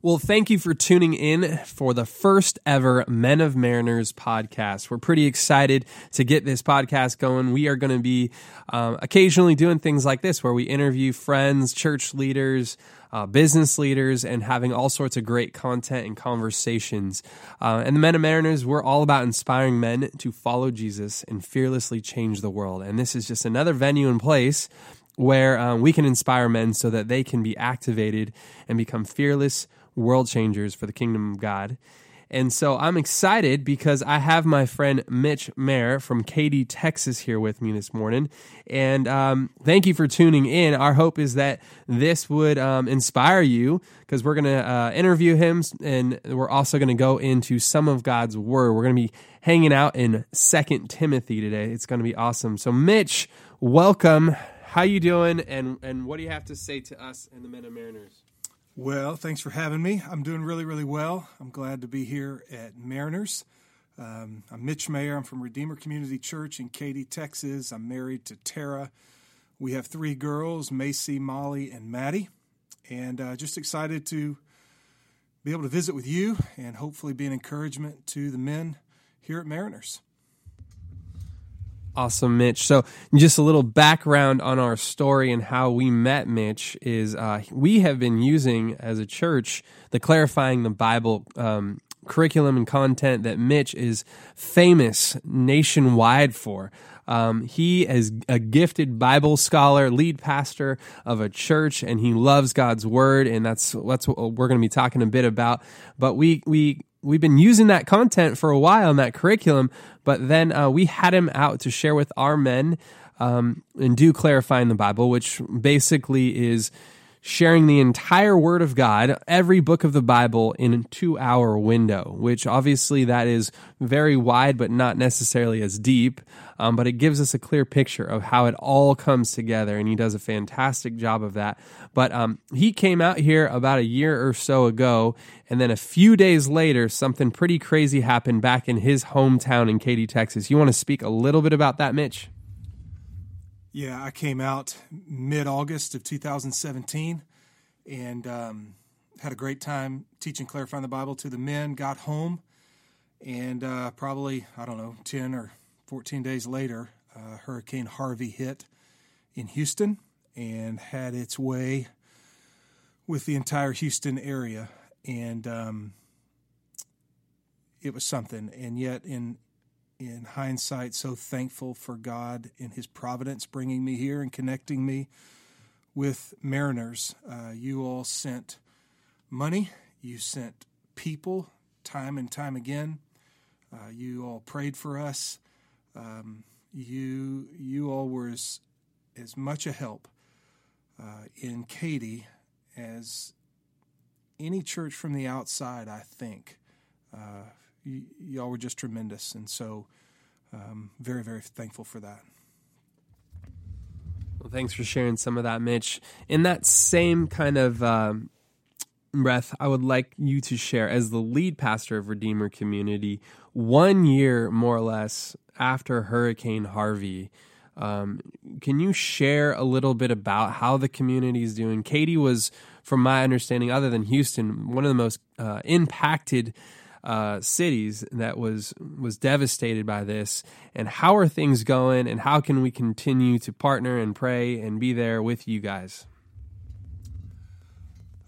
Well, thank you for tuning in for the first ever Men of Mariners podcast. We're pretty excited to get this podcast going. We are going to be um, occasionally doing things like this where we interview friends, church leaders, uh, business leaders, and having all sorts of great content and conversations. Uh, and the Men of Mariners, we're all about inspiring men to follow Jesus and fearlessly change the world. And this is just another venue and place where um, we can inspire men so that they can be activated and become fearless world changers for the kingdom of God. And so I'm excited because I have my friend Mitch Maher from Katy, Texas, here with me this morning. And um, thank you for tuning in. Our hope is that this would um, inspire you because we're going to uh, interview him and we're also going to go into some of God's word. We're going to be hanging out in Second Timothy today. It's going to be awesome. So, Mitch, welcome. How you doing? And, and what do you have to say to us and the Men of Mariners? Well, thanks for having me. I'm doing really, really well. I'm glad to be here at Mariners. Um, I'm Mitch Maher. I'm from Redeemer Community Church in Katy, Texas. I'm married to Tara. We have three girls Macy, Molly, and Maddie. And uh, just excited to be able to visit with you and hopefully be an encouragement to the men here at Mariners. Awesome, Mitch. So, just a little background on our story and how we met Mitch is uh, we have been using as a church the clarifying the Bible um, curriculum and content that Mitch is famous nationwide for. Um, he is a gifted Bible scholar, lead pastor of a church, and he loves God's word, and that's that's what we're going to be talking a bit about. But we we we've been using that content for a while in that curriculum, but then uh, we had him out to share with our men um, and do clarifying the Bible, which basically is sharing the entire Word of God, every book of the Bible, in a two hour window, which obviously that is very wide, but not necessarily as deep. Um, but it gives us a clear picture of how it all comes together, and he does a fantastic job of that. But um, he came out here about a year or so ago, and then a few days later, something pretty crazy happened back in his hometown in Katy, Texas. You want to speak a little bit about that, Mitch? Yeah, I came out mid August of 2017 and um, had a great time teaching clarifying the Bible to the men. Got home, and uh, probably, I don't know, 10 or 14 days later, uh, Hurricane Harvey hit in Houston and had its way with the entire Houston area. And um, it was something. And yet, in in hindsight, so thankful for God and His providence bringing me here and connecting me with Mariners. Uh, you all sent money, you sent people time and time again. Uh, you all prayed for us. Um, you you all were as, as much a help uh, in Katy as any church from the outside. I think uh, y- y'all were just tremendous, and so um, very very thankful for that. Well, thanks for sharing some of that, Mitch. In that same kind of um, breath, I would like you to share, as the lead pastor of Redeemer Community, one year more or less after Hurricane Harvey. Um, can you share a little bit about how the community is doing? Katy was, from my understanding, other than Houston, one of the most uh, impacted uh, cities that was was devastated by this. And how are things going? And how can we continue to partner and pray and be there with you guys?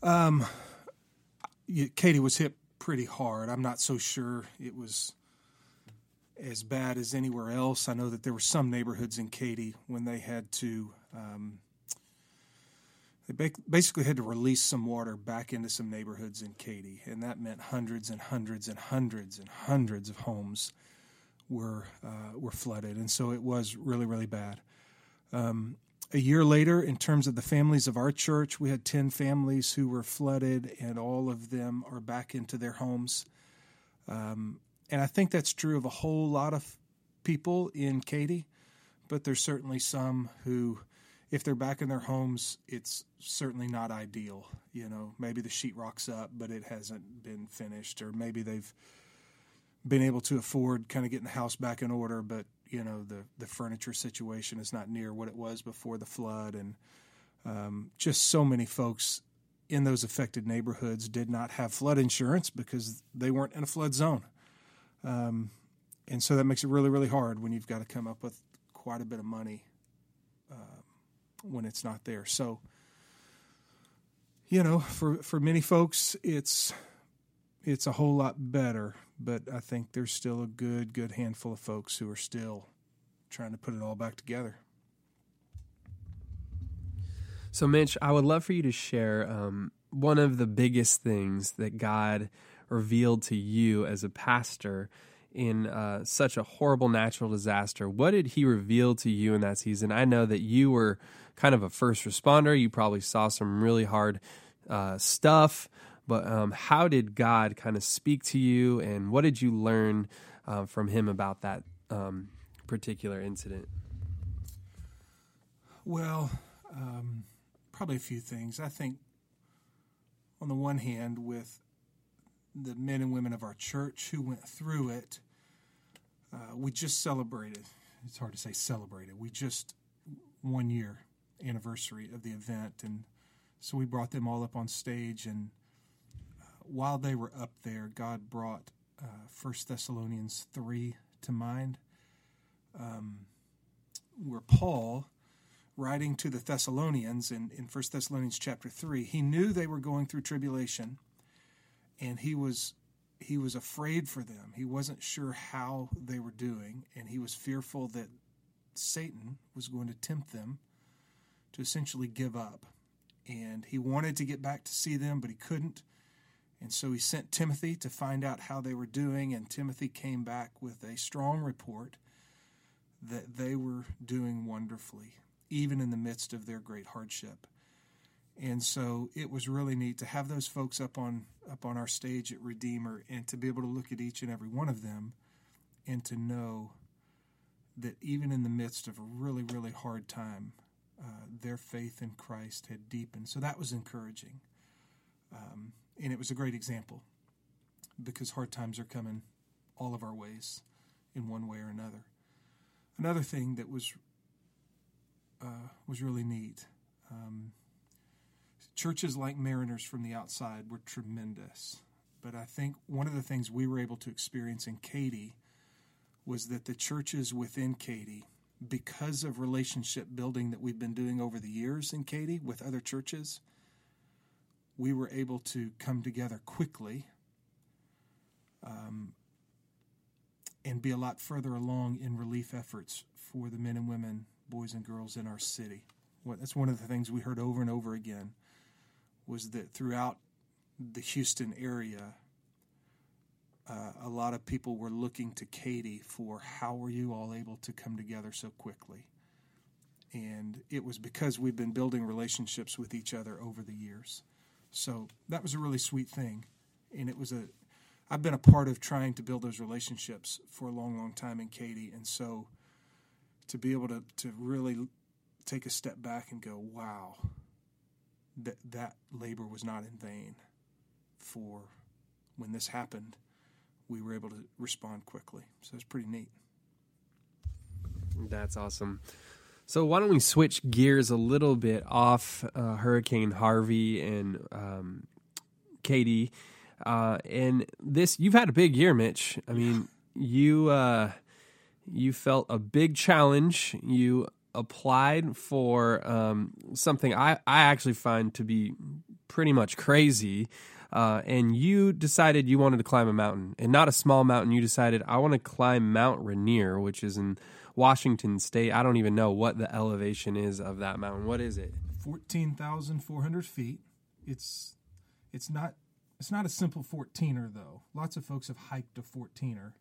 Um, Katy was hit pretty hard. I'm not so sure it was as bad as anywhere else. I know that there were some neighborhoods in Katy when they had to. Um, they basically had to release some water back into some neighborhoods in Katy, and that meant hundreds and hundreds and hundreds and hundreds of homes were uh, were flooded, and so it was really really bad. Um, a year later, in terms of the families of our church, we had ten families who were flooded, and all of them are back into their homes. Um, and I think that's true of a whole lot of people in Katy, but there's certainly some who if they're back in their homes, it's certainly not ideal. You know, maybe the sheetrock's up, but it hasn't been finished, or maybe they've been able to afford kind of getting the house back in order, but you know the the furniture situation is not near what it was before the flood, and um, just so many folks in those affected neighborhoods did not have flood insurance because they weren't in a flood zone. Um, and so that makes it really, really hard when you've got to come up with quite a bit of money uh, when it's not there. So, you know, for, for many folks, it's it's a whole lot better, but I think there's still a good, good handful of folks who are still trying to put it all back together. So, Mitch, I would love for you to share um, one of the biggest things that God revealed to you as a pastor in uh, such a horrible natural disaster. What did He reveal to you in that season? I know that you were kind of a first responder. You probably saw some really hard uh, stuff, but um, how did God kind of speak to you, and what did you learn uh, from Him about that um, particular incident? Well, um, probably a few things. I think, on the one hand, with the men and women of our church who went through it, uh, we just celebrated. It's hard to say celebrated. We just one year anniversary of the event, and so we brought them all up on stage. And uh, while they were up there, God brought uh, First Thessalonians three to mind, um, where Paul writing to the Thessalonians in, in 1 Thessalonians chapter 3, he knew they were going through tribulation and he was he was afraid for them. He wasn't sure how they were doing and he was fearful that Satan was going to tempt them to essentially give up. And he wanted to get back to see them, but he couldn't. And so he sent Timothy to find out how they were doing, and Timothy came back with a strong report that they were doing wonderfully even in the midst of their great hardship. And so it was really neat to have those folks up on up on our stage at Redeemer and to be able to look at each and every one of them and to know that even in the midst of a really really hard time, uh, their faith in Christ had deepened. So that was encouraging, um, and it was a great example because hard times are coming all of our ways in one way or another. Another thing that was uh, was really neat. Um, churches like Mariners from the outside were tremendous, but I think one of the things we were able to experience in Katy was that the churches within Katy, because of relationship building that we've been doing over the years in Katy with other churches, we were able to come together quickly um, and be a lot further along in relief efforts for the men and women boys and girls in our city. That's one of the things we heard over and over again was that throughout the Houston area, uh, a lot of people were looking to Katy for how were you all able to come together so quickly? And it was because we've been building relationships with each other over the years. So that was a really sweet thing. And it was a, I've been a part of trying to build those relationships for a long, long time in Katy. And so to be able to, to really take a step back and go, wow, that that labor was not in vain. For when this happened, we were able to respond quickly. So it's pretty neat. That's awesome. So why don't we switch gears a little bit off uh, Hurricane Harvey and um, Katy? Uh, and this, you've had a big year, Mitch. I mean, you uh, you felt a big challenge. You applied for um, something I, I actually find to be pretty much crazy. Uh, and you decided you wanted to climb a mountain and not a small mountain. You decided, I want to climb Mount Rainier, which is in Washington State. I don't even know what the elevation is of that mountain. What is it? 14,400 feet. It's, it's not, it's not a simple 14er though. Lots of folks have hiked a 14er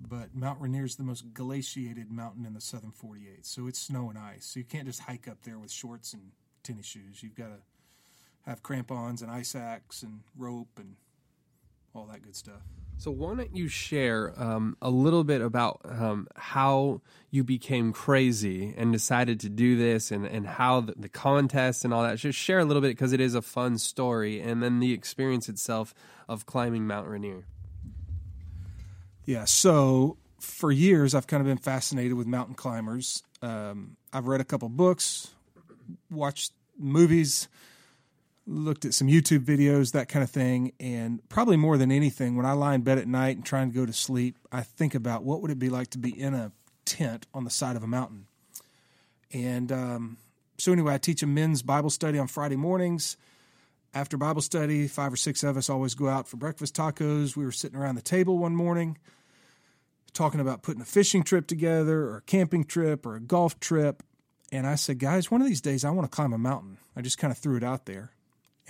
but Mount Rainier is the most glaciated mountain in the southern 48. So it's snow and ice. So you can't just hike up there with shorts and tennis shoes. You've got to have crampons and ice axe and rope and all that good stuff. So why don't you share um, a little bit about um, how you became crazy and decided to do this, and and how the, the contest and all that. Just share a little bit because it is a fun story, and then the experience itself of climbing Mount Rainier. Yeah. So for years, I've kind of been fascinated with mountain climbers. Um, I've read a couple books, watched movies, looked at some YouTube videos, that kind of thing. And probably more than anything, when I lie in bed at night and trying to go to sleep, I think about what would it be like to be in a tent on the side of a mountain. And um, so, anyway, I teach a men's Bible study on Friday mornings. After Bible study, five or six of us always go out for breakfast tacos. We were sitting around the table one morning talking about putting a fishing trip together or a camping trip or a golf trip. And I said, guys, one of these days I want to climb a mountain. I just kind of threw it out there.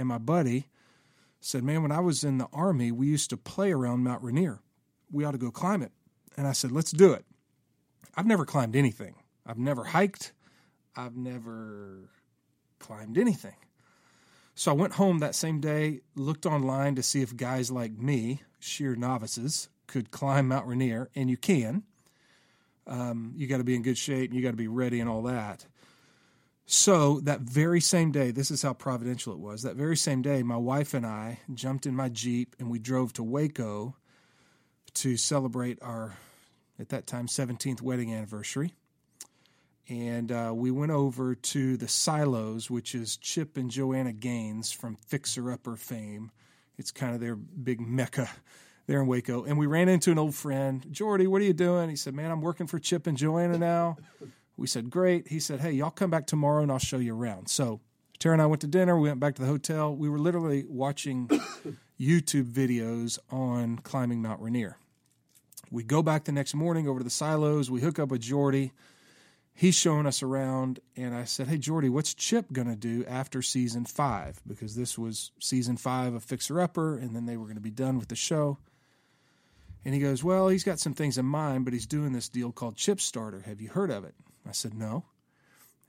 And my buddy said, man, when I was in the army, we used to play around Mount Rainier. We ought to go climb it. And I said, let's do it. I've never climbed anything. I've never hiked. I've never climbed anything. So I went home that same day, looked online to see if guys like me, sheer novices, could climb Mount Rainier, and you can. Um, you got to be in good shape and you got to be ready and all that. So that very same day, this is how providential it was. That very same day, my wife and I jumped in my Jeep and we drove to Waco to celebrate our, at that time, 17th wedding anniversary. And uh, we went over to the Silos, which is Chip and Joanna Gaines from Fixer Upper fame. It's kind of their big mecca there in Waco. And we ran into an old friend. Jordy, what are you doing? He said, Man, I'm working for Chip and Joanna now. We said, Great. He said, Hey, y'all come back tomorrow and I'll show you around. So Tara and I went to dinner. We went back to the hotel. We were literally watching YouTube videos on climbing Mount Rainier. We go back the next morning over to the silos. We hook up with Jordy. He's showing us around, and I said, Hey, Jordy, what's Chip going to do after season five? Because this was season five of Fixer Upper, and then they were going to be done with the show. And he goes, Well, he's got some things in mind, but he's doing this deal called Chip Starter. Have you heard of it? I said, No.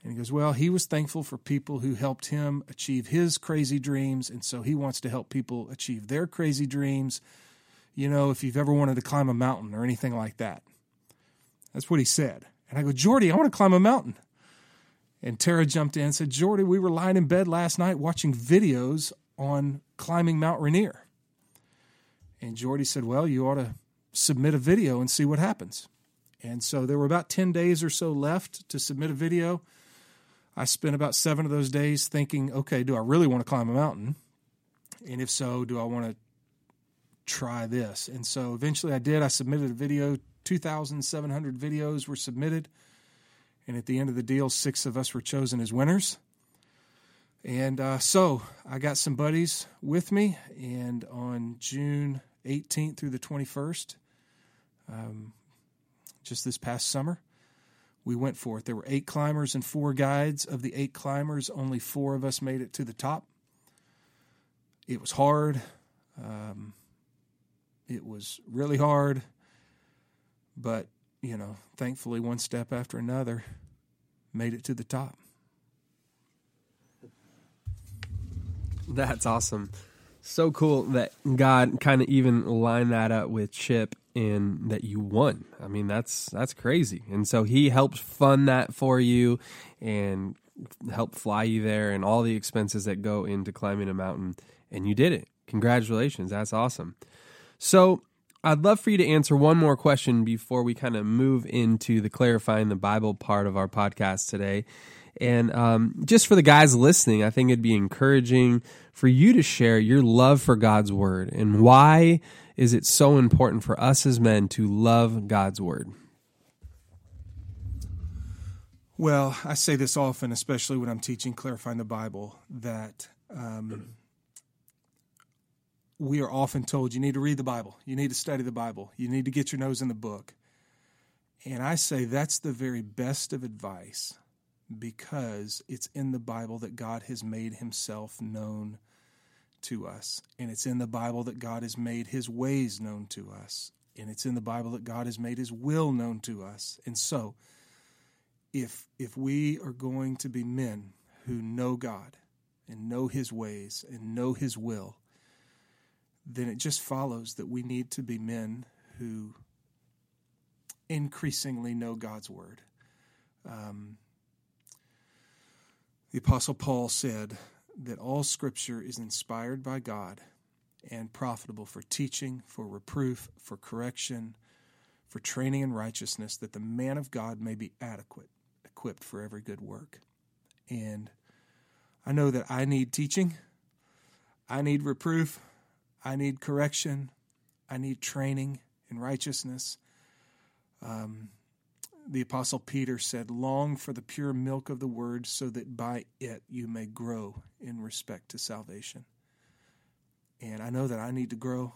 And he goes, Well, he was thankful for people who helped him achieve his crazy dreams. And so he wants to help people achieve their crazy dreams. You know, if you've ever wanted to climb a mountain or anything like that. That's what he said. And I go, Jordy, I want to climb a mountain. And Tara jumped in and said, Jordy, we were lying in bed last night watching videos on climbing Mount Rainier. And Jordy said, Well, you ought to submit a video and see what happens. And so there were about 10 days or so left to submit a video. I spent about seven of those days thinking, okay, do I really want to climb a mountain? And if so, do I want to try this? And so eventually I did. I submitted a video. 2,700 videos were submitted. And at the end of the deal, six of us were chosen as winners. And uh, so I got some buddies with me. And on June 18th through the 21st, um, just this past summer. We went for it. There were eight climbers and four guides. Of the eight climbers, only four of us made it to the top. It was hard. Um, it was really hard. But, you know, thankfully, one step after another, made it to the top. That's awesome. So cool that God kind of even lined that up with Chip and that you won. I mean, that's that's crazy. And so he helped fund that for you and help fly you there and all the expenses that go into climbing a mountain and you did it. Congratulations. That's awesome. So, I'd love for you to answer one more question before we kind of move into the clarifying the Bible part of our podcast today. And um, just for the guys listening, I think it'd be encouraging for you to share your love for God's word and why is it so important for us as men to love God's word? Well, I say this often, especially when I'm teaching clarifying the Bible, that um, we are often told you need to read the Bible, you need to study the Bible, you need to get your nose in the book. And I say that's the very best of advice because it's in the Bible that God has made himself known to us. And it's in the Bible that God has made his ways known to us. And it's in the Bible that God has made his will known to us. And so, if if we are going to be men who know God and know his ways and know his will, then it just follows that we need to be men who increasingly know God's word. Um, the Apostle Paul said, that all Scripture is inspired by God and profitable for teaching, for reproof, for correction, for training in righteousness, that the man of God may be adequate, equipped for every good work. And I know that I need teaching. I need reproof, I need correction, I need training in righteousness. Um, the Apostle Peter said, Long for the pure milk of the word, so that by it you may grow in respect to salvation. And I know that I need to grow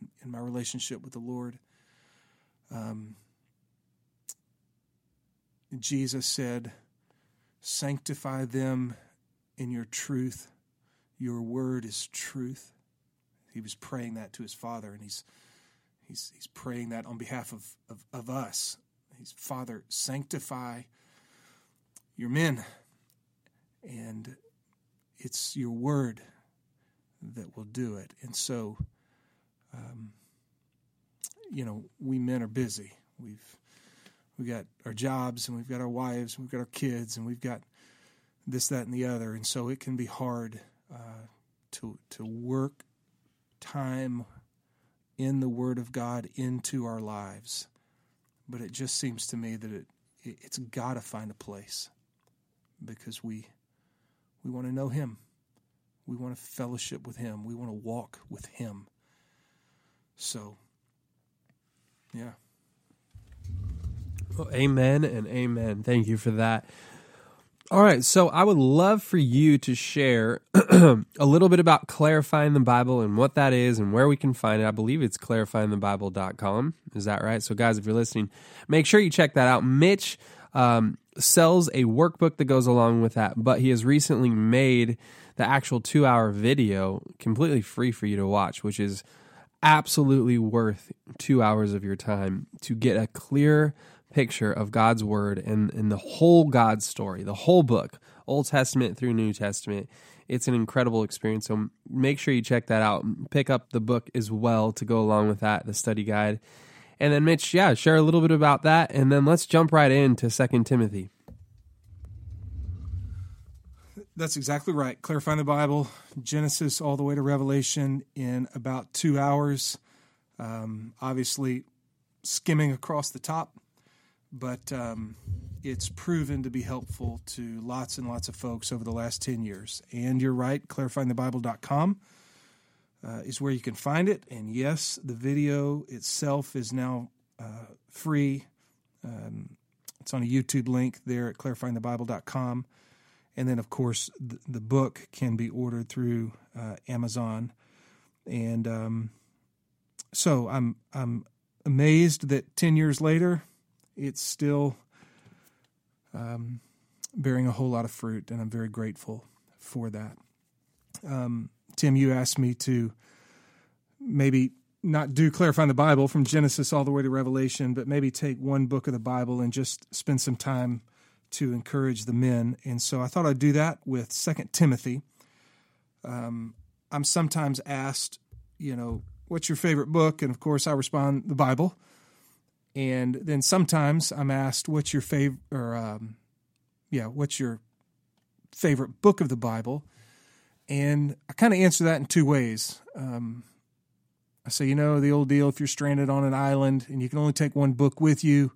in, in my relationship with the Lord. Um, Jesus said, Sanctify them in your truth. Your word is truth. He was praying that to his Father, and he's he's he's praying that on behalf of, of, of us. He's Father, sanctify your men. And it's your word that will do it. And so um, you know, we men are busy. We've we got our jobs and we've got our wives and we've got our kids and we've got this, that, and the other, and so it can be hard uh, to to work time in the Word of God into our lives. But it just seems to me that it, it it's got to find a place because we we want to know Him, we want to fellowship with Him, we want to walk with Him. So, yeah. Well, amen and amen. Thank you for that. All right, so I would love for you to share a little bit about clarifying the Bible and what that is and where we can find it. I believe it's clarifyingthebible.com. Is that right? So, guys, if you're listening, make sure you check that out. Mitch um, sells a workbook that goes along with that, but he has recently made the actual two hour video completely free for you to watch, which is absolutely worth two hours of your time to get a clear picture of God's word and, and the whole God story, the whole book, Old Testament through New Testament. It's an incredible experience. So make sure you check that out. Pick up the book as well to go along with that, the study guide. And then Mitch, yeah, share a little bit about that and then let's jump right into Second Timothy. That's exactly right. Clarifying the Bible, Genesis all the way to Revelation in about two hours. Um, obviously, skimming across the top, but um, it's proven to be helpful to lots and lots of folks over the last 10 years. And you're right, clarifyingthebible.com uh, is where you can find it. And yes, the video itself is now uh, free. Um, it's on a YouTube link there at clarifyingthebible.com and then of course the, the book can be ordered through uh, Amazon, and um, so I'm I'm amazed that ten years later, it's still um, bearing a whole lot of fruit, and I'm very grateful for that. Um, Tim, you asked me to maybe not do clarifying the Bible from Genesis all the way to Revelation, but maybe take one book of the Bible and just spend some time to encourage the men. And so I thought I'd do that with Second Timothy. Um, I'm sometimes asked, you know, what's your favorite book? And of course, I respond, the Bible. And then sometimes I'm asked, what's your favorite, or um, yeah, what's your favorite book of the Bible? And I kind of answer that in two ways. Um, I say, you know, the old deal if you're stranded on an island and you can only take one book with you,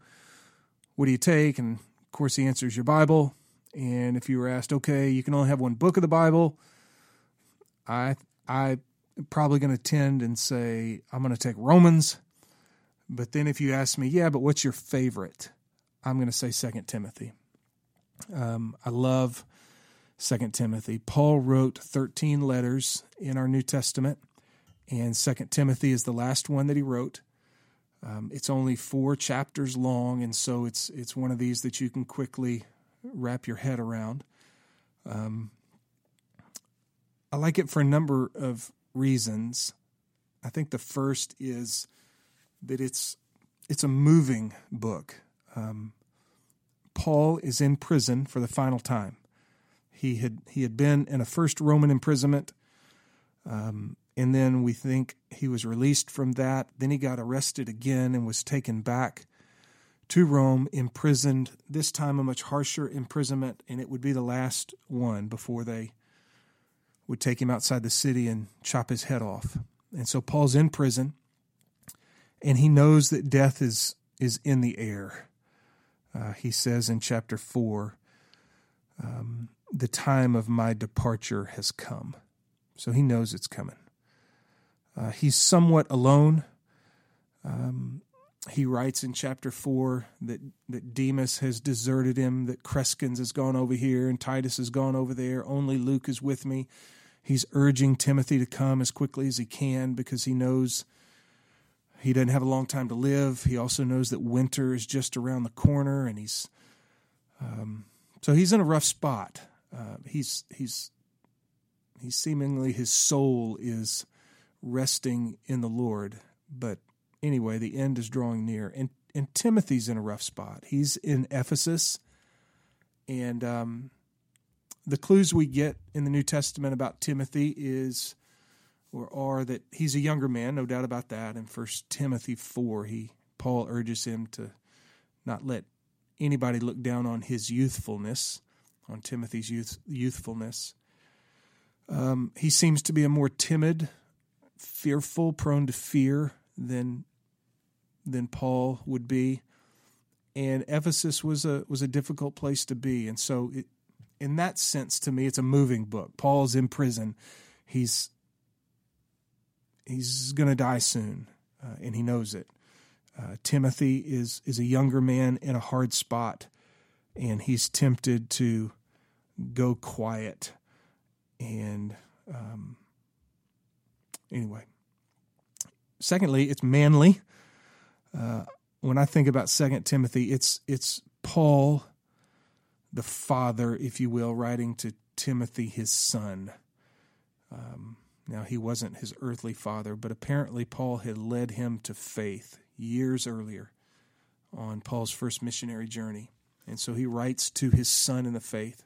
what do you take? And of course, the answer is your Bible. And if you were asked, okay, you can only have one book of the Bible, I I probably going to tend and say I'm going to take Romans. But then if you ask me, yeah, but what's your favorite? I'm going to say Second Timothy. Um, I love Second Timothy. Paul wrote 13 letters in our New Testament, and Second Timothy is the last one that he wrote. Um, it's only four chapters long, and so it's it's one of these that you can quickly wrap your head around. Um, I like it for a number of reasons. I think the first is that it's it's a moving book. Um, Paul is in prison for the final time. He had he had been in a first Roman imprisonment. Um, and then we think he was released from that. Then he got arrested again and was taken back to Rome, imprisoned, this time a much harsher imprisonment, and it would be the last one before they would take him outside the city and chop his head off. And so Paul's in prison, and he knows that death is, is in the air. Uh, he says in chapter 4, um, the time of my departure has come. So he knows it's coming. Uh, he's somewhat alone. Um, he writes in chapter 4 that, that Demas has deserted him, that Crescens has gone over here, and Titus has gone over there. Only Luke is with me. He's urging Timothy to come as quickly as he can because he knows he doesn't have a long time to live. He also knows that winter is just around the corner, and he's um, so he's in a rough spot. Uh, he's he's he's seemingly his soul is resting in the Lord, but anyway, the end is drawing near, and and Timothy's in a rough spot. He's in Ephesus, and um, the clues we get in the New Testament about Timothy is or are that he's a younger man, no doubt about that. In First Timothy four, he Paul urges him to not let anybody look down on his youthfulness, on Timothy's youth, youthfulness. Um, he seems to be a more timid, fearful, prone to fear than than Paul would be. And Ephesus was a was a difficult place to be, and so it, in that sense, to me, it's a moving book. Paul's in prison; he's he's going to die soon, uh, and he knows it. Uh, Timothy is is a younger man in a hard spot, and he's tempted to go quiet. And um, anyway, secondly, it's manly. Uh, when I think about Second Timothy, it's it's Paul, the father, if you will, writing to Timothy, his son. Um, now he wasn't his earthly father, but apparently Paul had led him to faith years earlier on Paul's first missionary journey, and so he writes to his son in the faith.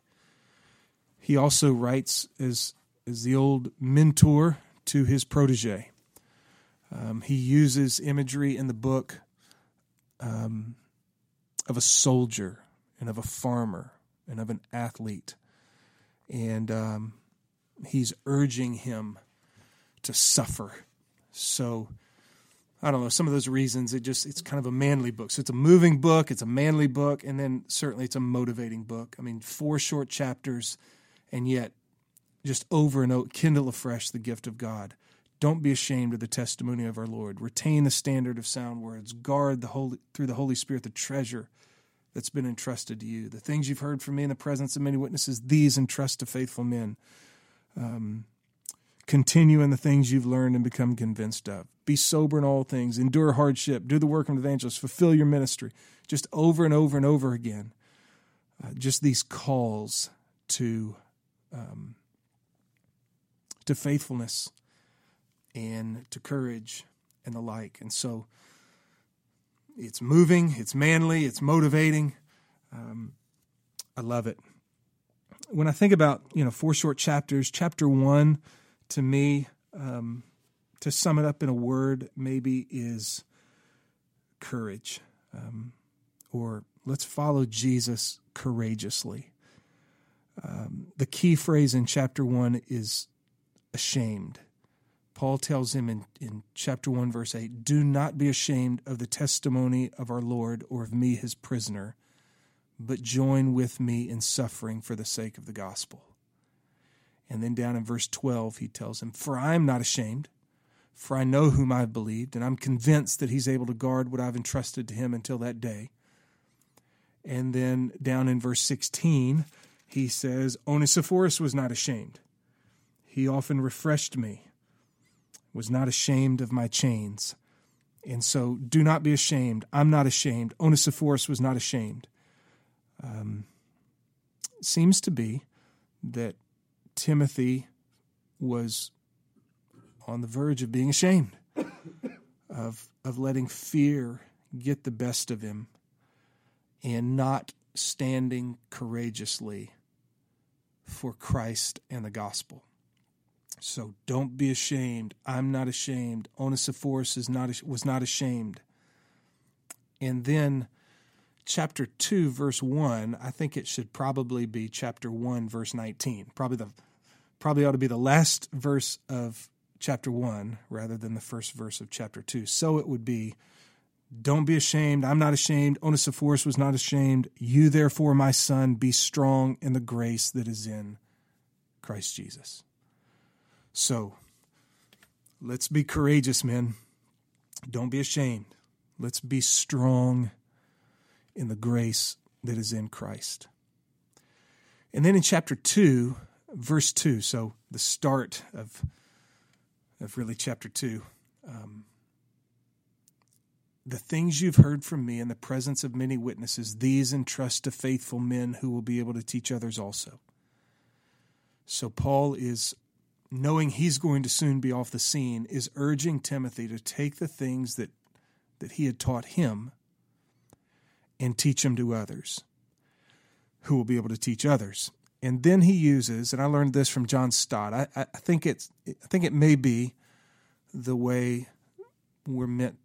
He also writes as as the old mentor to his protege. Um, he uses imagery in the book um, of a soldier and of a farmer and of an athlete. And um, he's urging him to suffer. So, I don't know, some of those reasons, it just, it's kind of a manly book. So it's a moving book, it's a manly book, and then certainly it's a motivating book. I mean, four short chapters, and yet just over and over, kindle afresh the gift of God. Don't be ashamed of the testimony of our Lord. Retain the standard of sound words. Guard the Holy, through the Holy Spirit the treasure that's been entrusted to you. The things you've heard from me in the presence of many witnesses, these entrust to faithful men. Um, continue in the things you've learned and become convinced of. Be sober in all things. Endure hardship. Do the work of an evangelist. Fulfill your ministry. Just over and over and over again. Uh, just these calls to um, to faithfulness and to courage and the like. And so it's moving, it's manly, it's motivating. Um, I love it. When I think about you know four short chapters, chapter one to me, um, to sum it up in a word, maybe is courage, um, or let's follow Jesus courageously. Um, the key phrase in chapter one is ashamed. Paul tells him in, in chapter 1, verse 8 Do not be ashamed of the testimony of our Lord or of me, his prisoner, but join with me in suffering for the sake of the gospel. And then down in verse 12, he tells him, For I am not ashamed, for I know whom I've believed, and I'm convinced that he's able to guard what I've entrusted to him until that day. And then down in verse 16, he says, Onesiphorus was not ashamed. He often refreshed me was not ashamed of my chains. And so do not be ashamed. I'm not ashamed. Onesiphorus was not ashamed. Um, seems to be that Timothy was on the verge of being ashamed, of, of letting fear get the best of him and not standing courageously for Christ and the gospel. So don't be ashamed. I'm not ashamed. Onesiphorus is not was not ashamed. And then chapter 2 verse 1, I think it should probably be chapter 1 verse 19. Probably the probably ought to be the last verse of chapter 1 rather than the first verse of chapter 2. So it would be don't be ashamed. I'm not ashamed. Onesiphorus was not ashamed. You therefore, my son, be strong in the grace that is in Christ Jesus. So let's be courageous, men. Don't be ashamed. Let's be strong in the grace that is in Christ. And then in chapter 2, verse 2, so the start of, of really chapter 2, um, the things you've heard from me in the presence of many witnesses, these entrust to faithful men who will be able to teach others also. So Paul is knowing he's going to soon be off the scene, is urging Timothy to take the things that, that he had taught him and teach them to others who will be able to teach others. And then he uses, and I learned this from John Stott. I, I think it's I think it may be the way we're meant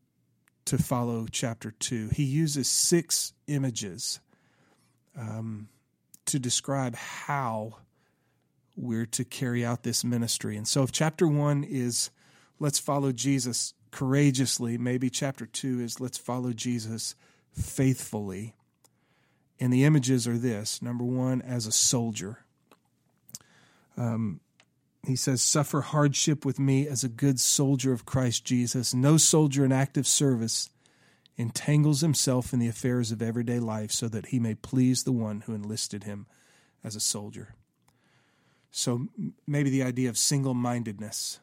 to follow chapter two. He uses six images um, to describe how we're to carry out this ministry. And so, if chapter one is let's follow Jesus courageously, maybe chapter two is let's follow Jesus faithfully. And the images are this number one, as a soldier. Um, he says, Suffer hardship with me as a good soldier of Christ Jesus. No soldier in active service entangles himself in the affairs of everyday life so that he may please the one who enlisted him as a soldier. So maybe the idea of single-mindedness.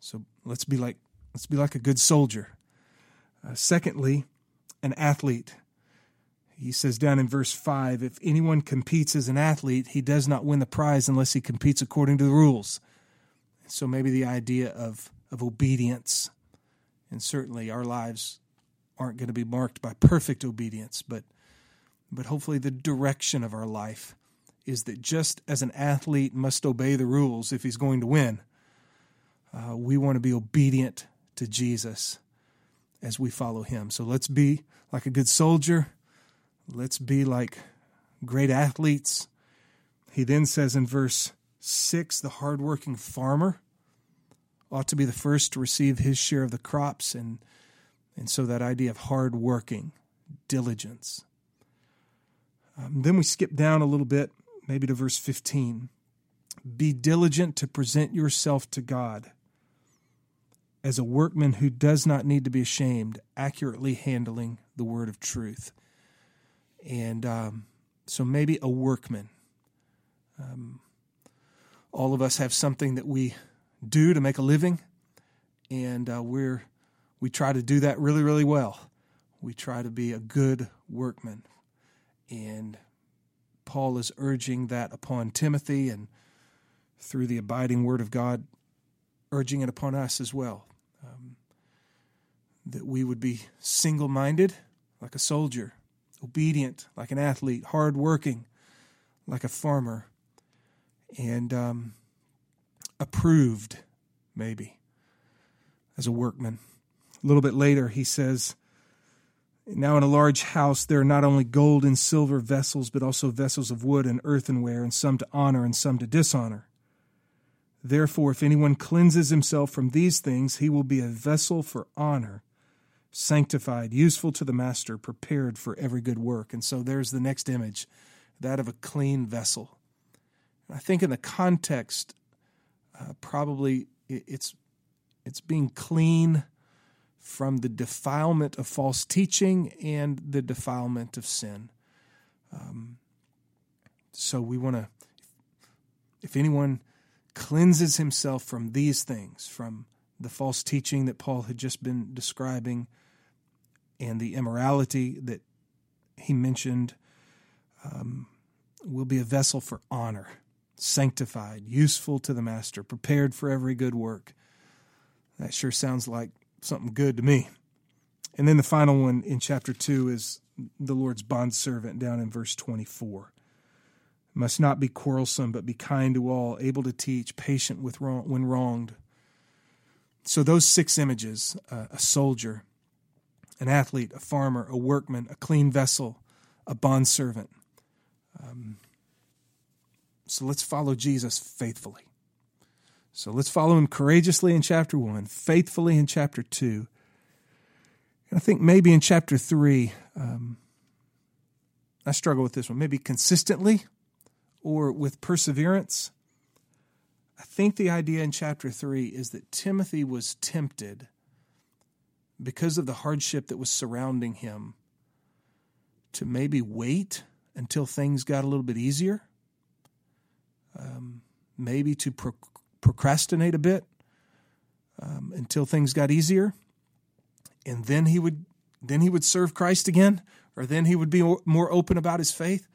So let's be like let's be like a good soldier. Uh, secondly, an athlete. He says down in verse 5 if anyone competes as an athlete, he does not win the prize unless he competes according to the rules. So maybe the idea of, of obedience. And certainly our lives aren't going to be marked by perfect obedience, but, but hopefully the direction of our life is that just as an athlete must obey the rules if he's going to win, uh, we want to be obedient to Jesus as we follow him. So let's be like a good soldier. Let's be like great athletes. He then says in verse 6 the hardworking farmer ought to be the first to receive his share of the crops. And, and so that idea of hard working, diligence. Um, then we skip down a little bit maybe to verse 15. Be diligent to present yourself to God as a workman who does not need to be ashamed, accurately handling the word of truth. And um, so maybe a workman. Um, all of us have something that we do to make a living, and uh, we're we try to do that really, really well. We try to be a good workman, and Paul is urging that upon Timothy and through the abiding Word of God, urging it upon us as well. Um, that we would be single minded like a soldier, obedient like an athlete, hard working like a farmer, and um, approved maybe as a workman. A little bit later, he says, now, in a large house, there are not only gold and silver vessels, but also vessels of wood and earthenware, and some to honor and some to dishonor. Therefore, if anyone cleanses himself from these things, he will be a vessel for honor, sanctified, useful to the master, prepared for every good work. And so there's the next image that of a clean vessel. I think in the context, uh, probably it's, it's being clean from the defilement of false teaching and the defilement of sin. Um, so we want to, if anyone cleanses himself from these things, from the false teaching that Paul had just been describing, and the immorality that he mentioned, um, will be a vessel for honor, sanctified, useful to the master, prepared for every good work. That sure sounds like something good to me. And then the final one in chapter 2 is the Lord's bondservant down in verse 24. Must not be quarrelsome, but be kind to all, able to teach, patient with wrong, when wronged. So, those six images uh, a soldier, an athlete, a farmer, a workman, a clean vessel, a bondservant. Um, so, let's follow Jesus faithfully. So let's follow him courageously in chapter 1, faithfully in chapter 2. And I think maybe in chapter 3, um, I struggle with this one, maybe consistently or with perseverance. I think the idea in chapter 3 is that Timothy was tempted because of the hardship that was surrounding him to maybe wait until things got a little bit easier, um, maybe to pro- procrastinate a bit um, until things got easier, and then he would then he would serve Christ again, or then he would be more open about his faith.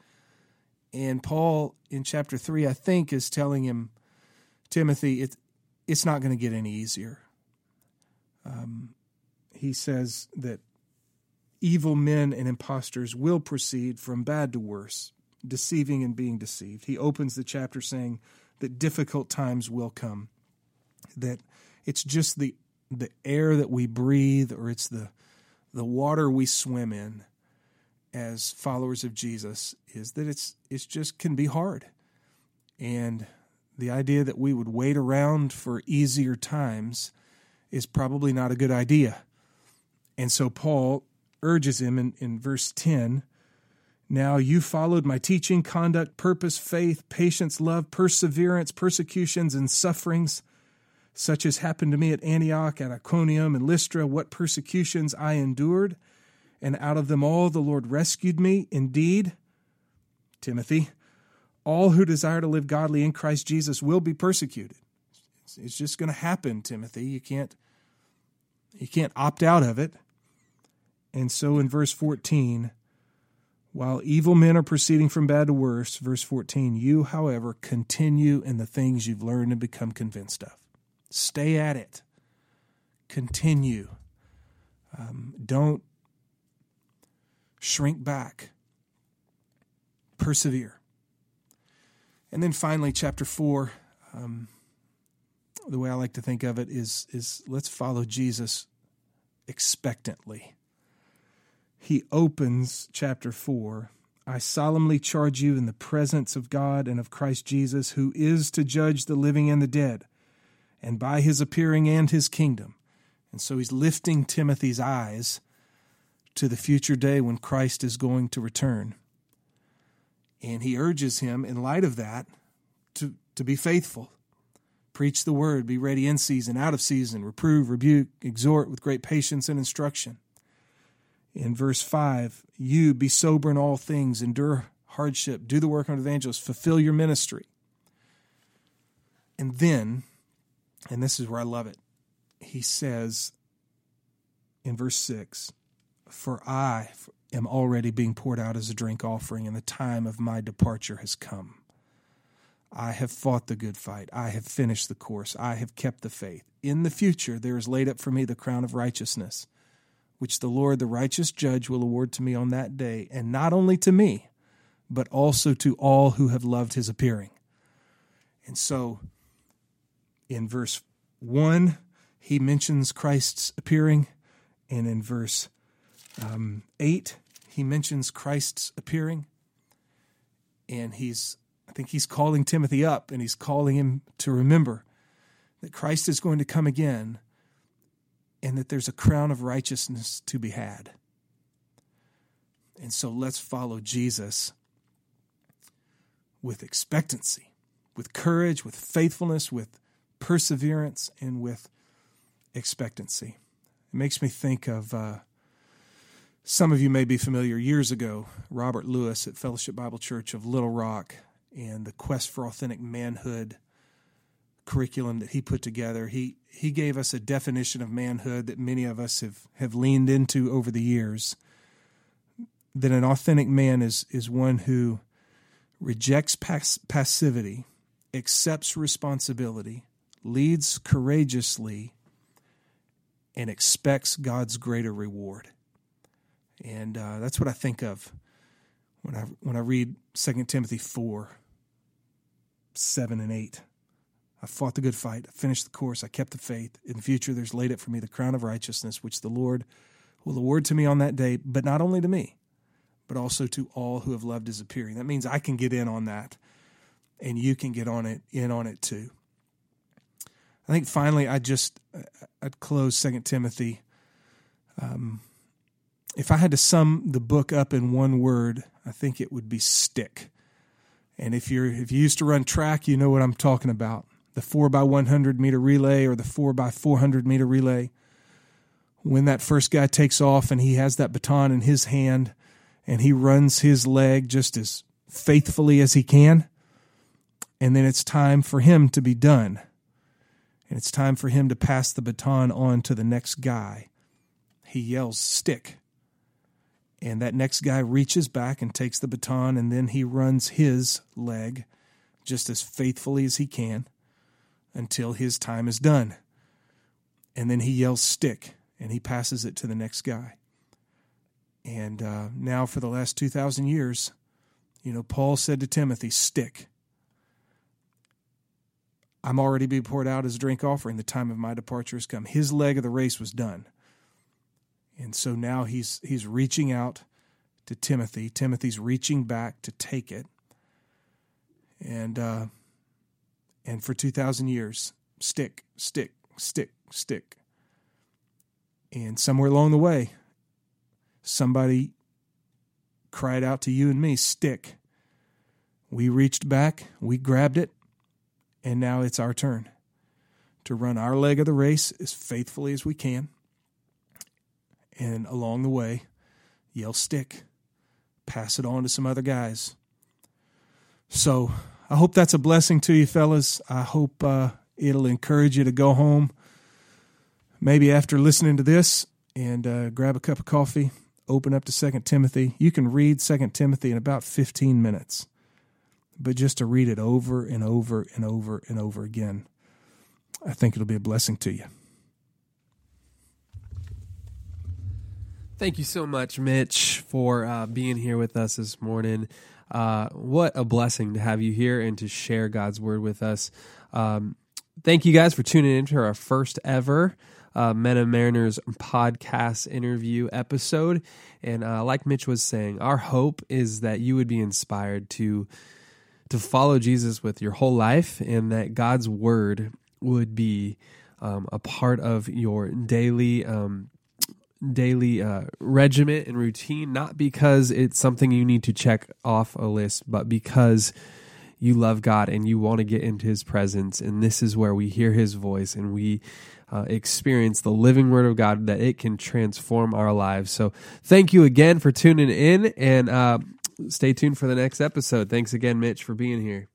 And Paul in chapter three, I think, is telling him, Timothy, it's it's not going to get any easier. Um, he says that evil men and impostors will proceed from bad to worse, deceiving and being deceived. He opens the chapter saying that difficult times will come, that it's just the the air that we breathe or it's the the water we swim in as followers of Jesus is that it's it's just can be hard. And the idea that we would wait around for easier times is probably not a good idea. And so Paul urges him in, in verse 10 Now you followed my teaching, conduct, purpose, faith, patience, love, perseverance, persecutions, and sufferings, such as happened to me at Antioch, at Iconium, and Lystra, what persecutions I endured, and out of them all the Lord rescued me. Indeed, Timothy, all who desire to live godly in Christ Jesus will be persecuted. It's just going to happen, Timothy. You can't you can't opt out of it. And so in verse 14, while evil men are proceeding from bad to worse, verse 14, you, however, continue in the things you've learned and become convinced of. Stay at it. Continue. Um, don't shrink back. Persevere. And then finally, chapter 4, um, the way I like to think of it is, is let's follow Jesus expectantly he opens chapter 4 I solemnly charge you in the presence of God and of Christ Jesus, who is to judge the living and the dead, and by his appearing and his kingdom. And so he's lifting Timothy's eyes to the future day when Christ is going to return. And he urges him, in light of that, to, to be faithful. Preach the word, be ready in season, out of season, reprove, rebuke, exhort with great patience and instruction in verse 5 you be sober in all things endure hardship do the work of an evangelist fulfill your ministry and then and this is where i love it he says in verse 6 for i am already being poured out as a drink offering and the time of my departure has come I have fought the good fight. I have finished the course. I have kept the faith. In the future, there is laid up for me the crown of righteousness which the Lord, the righteous judge, will award to me on that day, and not only to me, but also to all who have loved his appearing. And so in verse 1, he mentions Christ's appearing, and in verse um, 8, he mentions Christ's appearing. And he's, I think he's calling Timothy up and he's calling him to remember that Christ is going to come again and that there's a crown of righteousness to be had. And so let's follow Jesus with expectancy, with courage, with faithfulness, with perseverance, and with expectancy. It makes me think of uh, some of you may be familiar years ago, Robert Lewis at Fellowship Bible Church of Little Rock and the Quest for Authentic Manhood curriculum that he put together. He he gave us a definition of manhood that many of us have, have leaned into over the years. That an authentic man is is one who rejects pass- passivity, accepts responsibility, leads courageously, and expects God's greater reward. And uh, that's what I think of when I when I read 2 Timothy four, seven and eight. I fought the good fight. I finished the course. I kept the faith. In the future, there's laid up for me the crown of righteousness, which the Lord will award to me on that day, but not only to me, but also to all who have loved his appearing. That means I can get in on that, and you can get on it in on it too. I think finally, I just I'd close Second Timothy. Um, if I had to sum the book up in one word, I think it would be stick. And if you're if you used to run track, you know what I'm talking about the 4 by 100 meter relay or the 4 by 400 meter relay. When that first guy takes off and he has that baton in his hand and he runs his leg just as faithfully as he can, and then it's time for him to be done. And it's time for him to pass the baton on to the next guy. He yells, Stick. And that next guy reaches back and takes the baton, and then he runs his leg just as faithfully as he can until his time is done. And then he yells, Stick, and he passes it to the next guy. And uh, now, for the last 2,000 years, you know, Paul said to Timothy, Stick. I'm already being poured out as a drink offering. The time of my departure has come. His leg of the race was done. And so now he's he's reaching out to Timothy. Timothy's reaching back to take it. And uh, and for two thousand years, stick, stick, stick, stick. And somewhere along the way, somebody cried out to you and me, stick. We reached back, we grabbed it, and now it's our turn to run our leg of the race as faithfully as we can. And along the way, yell stick, pass it on to some other guys. So I hope that's a blessing to you, fellas. I hope uh, it'll encourage you to go home, maybe after listening to this, and uh, grab a cup of coffee, open up to Second Timothy. You can read Second Timothy in about 15 minutes but just to read it over and over and over and over again, I think it'll be a blessing to you. Thank you so much, Mitch, for uh, being here with us this morning. Uh, what a blessing to have you here and to share God's word with us. Um, thank you guys for tuning in to our first ever uh, Mariners podcast interview episode. And uh, like Mitch was saying, our hope is that you would be inspired to to follow Jesus with your whole life and that God's word would be um, a part of your daily um, daily uh, regiment and routine, not because it's something you need to check off a list, but because you love God and you want to get into His presence. And this is where we hear His voice and we uh, experience the living Word of God that it can transform our lives. So, thank you again for tuning in and uh, stay tuned for the next episode. Thanks again, Mitch, for being here.